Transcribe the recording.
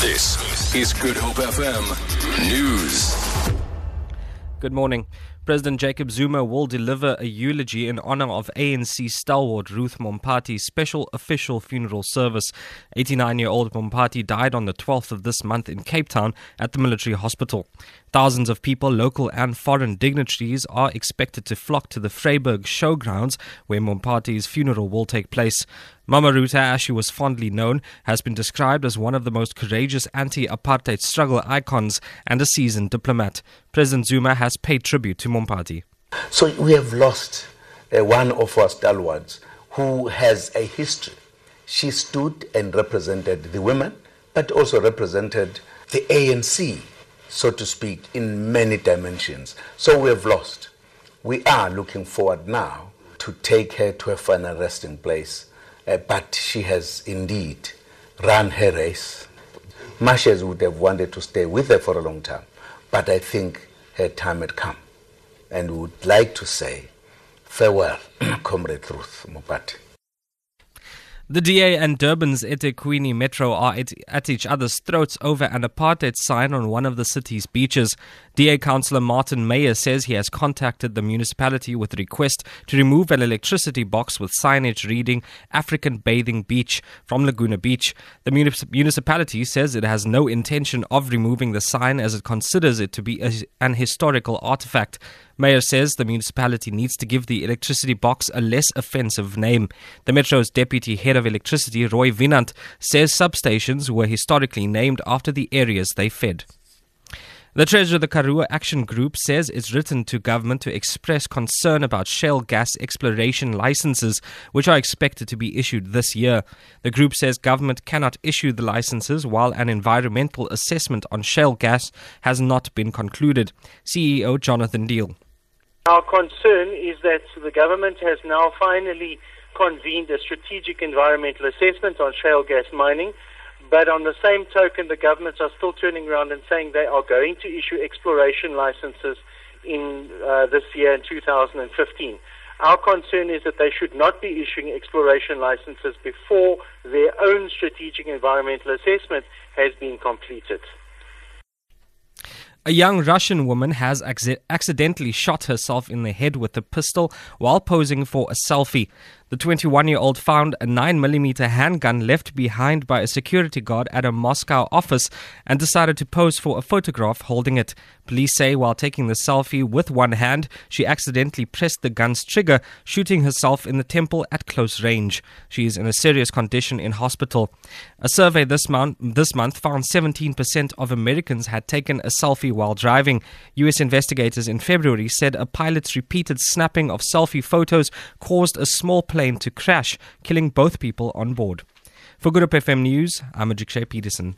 This is Good Hope FM News. Good morning. President Jacob Zuma will deliver a eulogy in honor of ANC stalwart Ruth Mompati's special official funeral service. 89 year old Mompati died on the 12th of this month in Cape Town at the military hospital. Thousands of people, local and foreign dignitaries, are expected to flock to the Vryburg showgrounds where Mompati's funeral will take place. Mama Ruta, as she was fondly known, has been described as one of the most courageous anti apartheid struggle icons and a seasoned diplomat. President Zuma has paid tribute to Mompati. So we have lost uh, one of our stalwarts who has a history. She stood and represented the women, but also represented the ANC, so to speak, in many dimensions. So we have lost. We are looking forward now to take her to a final resting place uh, but she has indeed run her race. Marshals would have wanted to stay with her for a long time, but I think her time had come and would like to say farewell, Comrade Ruth Mompati. The DA and Durban's eThekwini Metro are at each other's throats over an apartheid sign on one of the city's beaches. DA Councillor Martin Meyer says he has contacted the municipality with a request to remove an electricity box with signage reading African Bathing Beach from Laguna Beach. The municipality says it has no intention of removing the sign as it considers it to be a, an historical artifact. Mayor says the municipality needs to give the electricity box a less offensive name. The Metro's deputy head of electricity, Roy Wienand, says substations were historically named after the areas they fed. The treasurer of the Karoo Action Group says it's written to government to express concern about shale gas exploration licenses, which are expected to be issued this year. The group says government cannot issue the licenses while an environmental assessment on shale gas has not been concluded. CEO Jonathan Deal. Our concern is that the government has now finally convened a strategic environmental assessment on shale gas mining. But on the same token, the governments are still turning around and saying they are going to issue exploration licenses in uh, this year in 2015. Our concern is that they should not be issuing exploration licenses before their own strategic environmental assessment has been completed. A young Russian woman has accidentally shot herself in the head with a pistol while posing for a selfie. The 21 year old found a 9mm handgun left behind by a security guard at a Moscow office and decided to pose for a photograph holding it. Police say while taking the selfie with one hand, she accidentally pressed the gun's trigger, shooting herself in the temple at close range. She is in a serious condition in hospital. A survey this month, this month found 17% of Americans had taken a selfie while driving. US investigators in February said a pilot's repeated snapping of selfie photos caused a small plane plane to crash, killing both people on board. For Good Hope FM News, I'm Ajikshay Peterson.